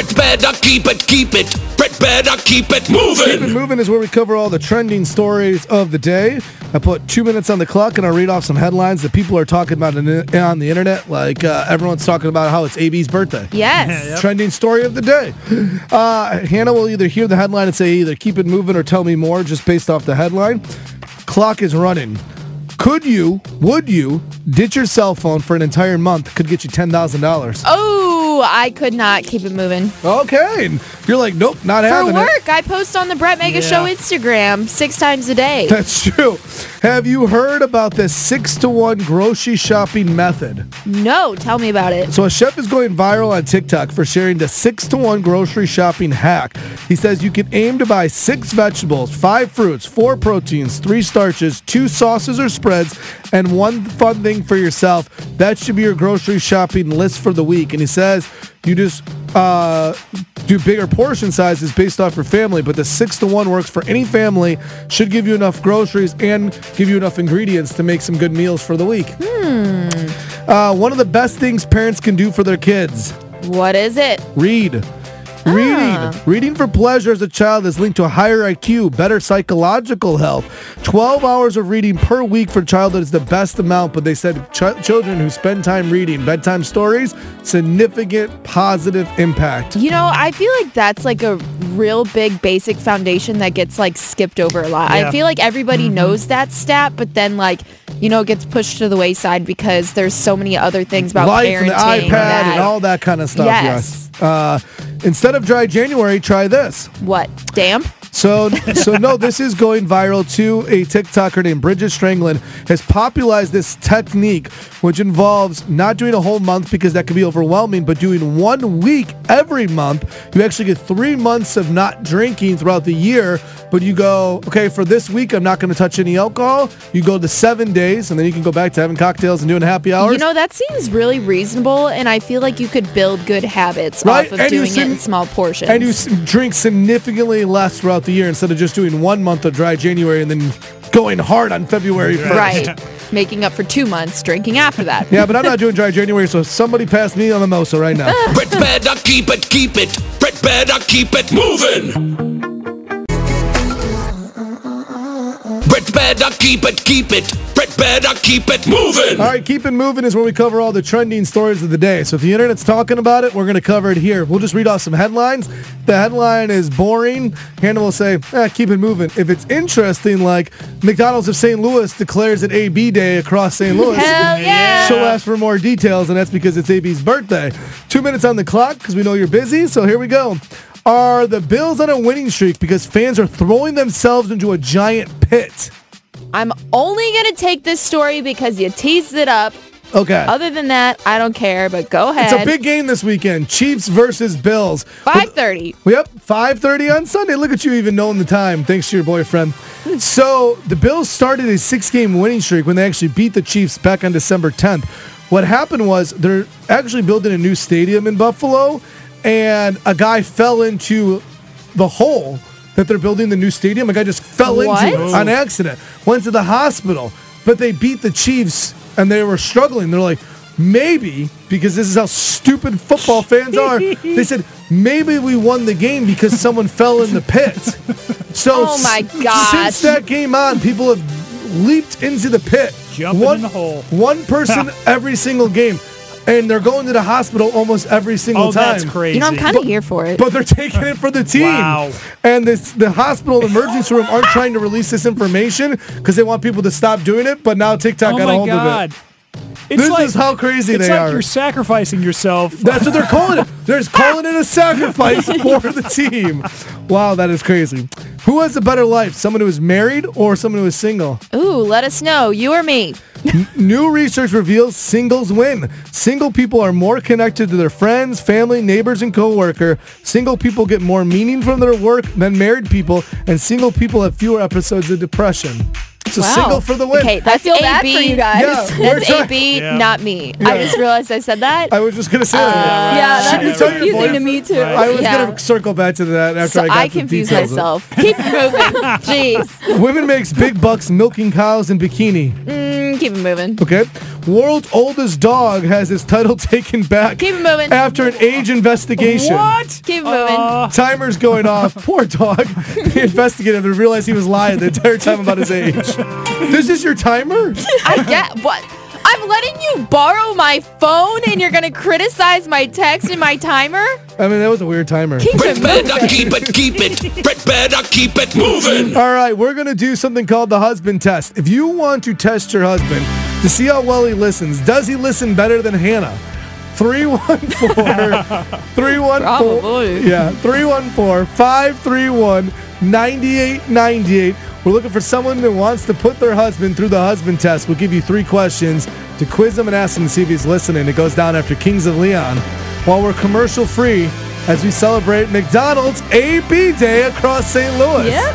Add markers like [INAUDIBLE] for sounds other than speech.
Bret better keep it, keep it. Bret better keep it moving. Keep It moving. Moving is where we cover all the trending stories of the day. I put two minutes on the clock and I'll read off some headlines that people are talking about on the internet. Like uh, everyone's talking about how it's AB's birthday. Yes. Trending story of the day. Uh, Hannah will either hear the headline and say either keep it moving or tell me more just based off the headline. Clock is running. Could you, would you, ditch your cell phone for an entire month? Could get you $10,000. Oh, I could not keep it moving. Okay. You're like, nope, not For having it. work, I post on the Bret Mega Show Instagram six times a day. That's true. Have you heard about this six to one grocery shopping method? No, tell me about it. So a chef is going viral on TikTok for sharing the six to one grocery shopping hack. He says you can aim to buy six vegetables, five fruits, four proteins, three starches, two sauces or spreads, and one fun thing for yourself. That should be your grocery shopping list for the week. And he says you just uh, do bigger portion sizes based off your family, but the six to one works for any family. Should give you enough groceries and give you enough ingredients to make some good meals for the week. Uh, one of the best things parents can do for their kids What is it? read. Reading. Reading for pleasure as a child is linked to a higher IQ, better psychological health. 12 hours of reading per week for childhood is the best amount, but they said ch- children who spend time reading bedtime stories, significant positive impact. You know, I feel like that's like a real big basic foundation that gets like skipped over a lot. I feel like everybody mm-hmm. knows that stat, but then like, you know, gets pushed to the wayside because there's so many other things about Life parenting. and the iPad that- and all that kind of stuff. Yes. Yes. Uh, instead of dry January, try this. What? Damp? So, so no, this is going viral too. A TikToker named Bridget Strangland has popularized this technique, which involves not doing a whole month because that can be overwhelming, but doing one week every month. You actually get three months of not drinking throughout the year, but you go, okay, for this week, I'm not going to touch any alcohol. You go to seven days, and then you can go back to having cocktails and doing happy hours. You know, that seems really reasonable, and I feel like you could build good habits Right, off of and doing it in small portions. and you s- drink significantly less throughout the year instead of just doing one month of dry January and then going hard on February 1st. right. Making up for two months drinking after that. Yeah, but I'm not doing dry January, so somebody pass me on the mimosa right now. Bret better keep it, keep it. Brett better keep it moving. Better keep it, keep it. Bret better keep it moving. all right, keep it moving is where we cover all the trending stories of the day. So if the internet's talking about it, we're going to cover it here. We'll just read off some headlines. The headline is boring. Hannah will say, eh, keep it moving. If it's interesting, like McDonald's of St. Louis declares it AB Day across St. Louis. Hell yeah! She'll ask for more details, and that's because it's AB's birthday. Two minutes on the clock because we know you're busy, so here we go. Are the Bills on a winning streak because fans are throwing themselves into a giant pit? I'm only going to take this story because you teased it up. Okay. Other than that, I don't care, but go ahead. it's a big game this weekend. Chiefs versus Bills. 5:30. Yep, 5:30 on Sunday. Look at you even knowing the time, thanks to your boyfriend. So the Bills started a six-game winning streak when they actually beat the Chiefs back on December 10th. What happened was they're actually building a new stadium in Buffalo, and a guy fell into the hole that they're building the new stadium. A guy just fell What? into it on accident. Went to the hospital, but they beat the Chiefs, and they were struggling. They're like. Maybe because this is how stupid football fans are. [LAUGHS] They said maybe we won the game because someone [LAUGHS] fell in the pit. So Oh my s- gosh. Since that game on, people have leaped into the pit. Jumping one, in the hole. One person [LAUGHS] every single game, and they're going to the hospital almost every single Oh, time. that's crazy. You know, I'm kind of here for it. But they're taking it for the team. Wow. And this, the hospital emergency room aren't trying to release this information because they want people to stop doing it. But now TikTok oh got a my hold god. of it. It's This like, is how crazy it's they like are. you're sacrificing yourself. That's what they're [LAUGHS] calling it. They're just calling it a sacrifice [LAUGHS] for the team. Wow, that is crazy. Who has a better life, someone who is married or someone who is single? Ooh, let us know. You or me. New research reveals singles win. Single people are more connected to their friends, family, neighbors, and coworker. Single people get more meaning from their work than married people, and single people have fewer episodes of depression. So Wow. single for the win. Okay, that's feel bad AB. for you guys. Yeah, [LAUGHS] we're That's trying- AB, Yeah. not me. Yeah. I just realized I said that. I was just gonna say that. Yeah, Should that you is confusing to me too. Right. I was Yeah. gonna circle back to that after so I got I the confuse details of it. myself. Keep moving. [LAUGHS] Jeez. Women makes big bucks milking cows in bikini. Mm, Keep it moving. Okay. World's oldest dog has his title [LAUGHS] taken back Keep it moving. after an age investigation. What? Keep it moving. Uh, Timer's going off. [LAUGHS] Poor dog. The investigator realized he was lying the entire time about his age. [LAUGHS] This is your timer? I get what. I'm letting you borrow my phone and you're gonna criticize my text and my timer? I mean, that was a weird timer. Keep Bret it better moving. keep it, keep it. Bret better keep it moving. All right, we're going to do something called the husband test. If you want to test your husband to see how well he listens, does he listen better than Hannah? 314 314 Probably. Yeah, 314 531 9898. We're looking for someone who wants to put their husband through the husband test. We'll give you three questions to quiz him and ask him to see if he's listening. It goes down after Kings of Leon while we're commercial free as we celebrate McDonald's AB Day across St. Louis. Yep.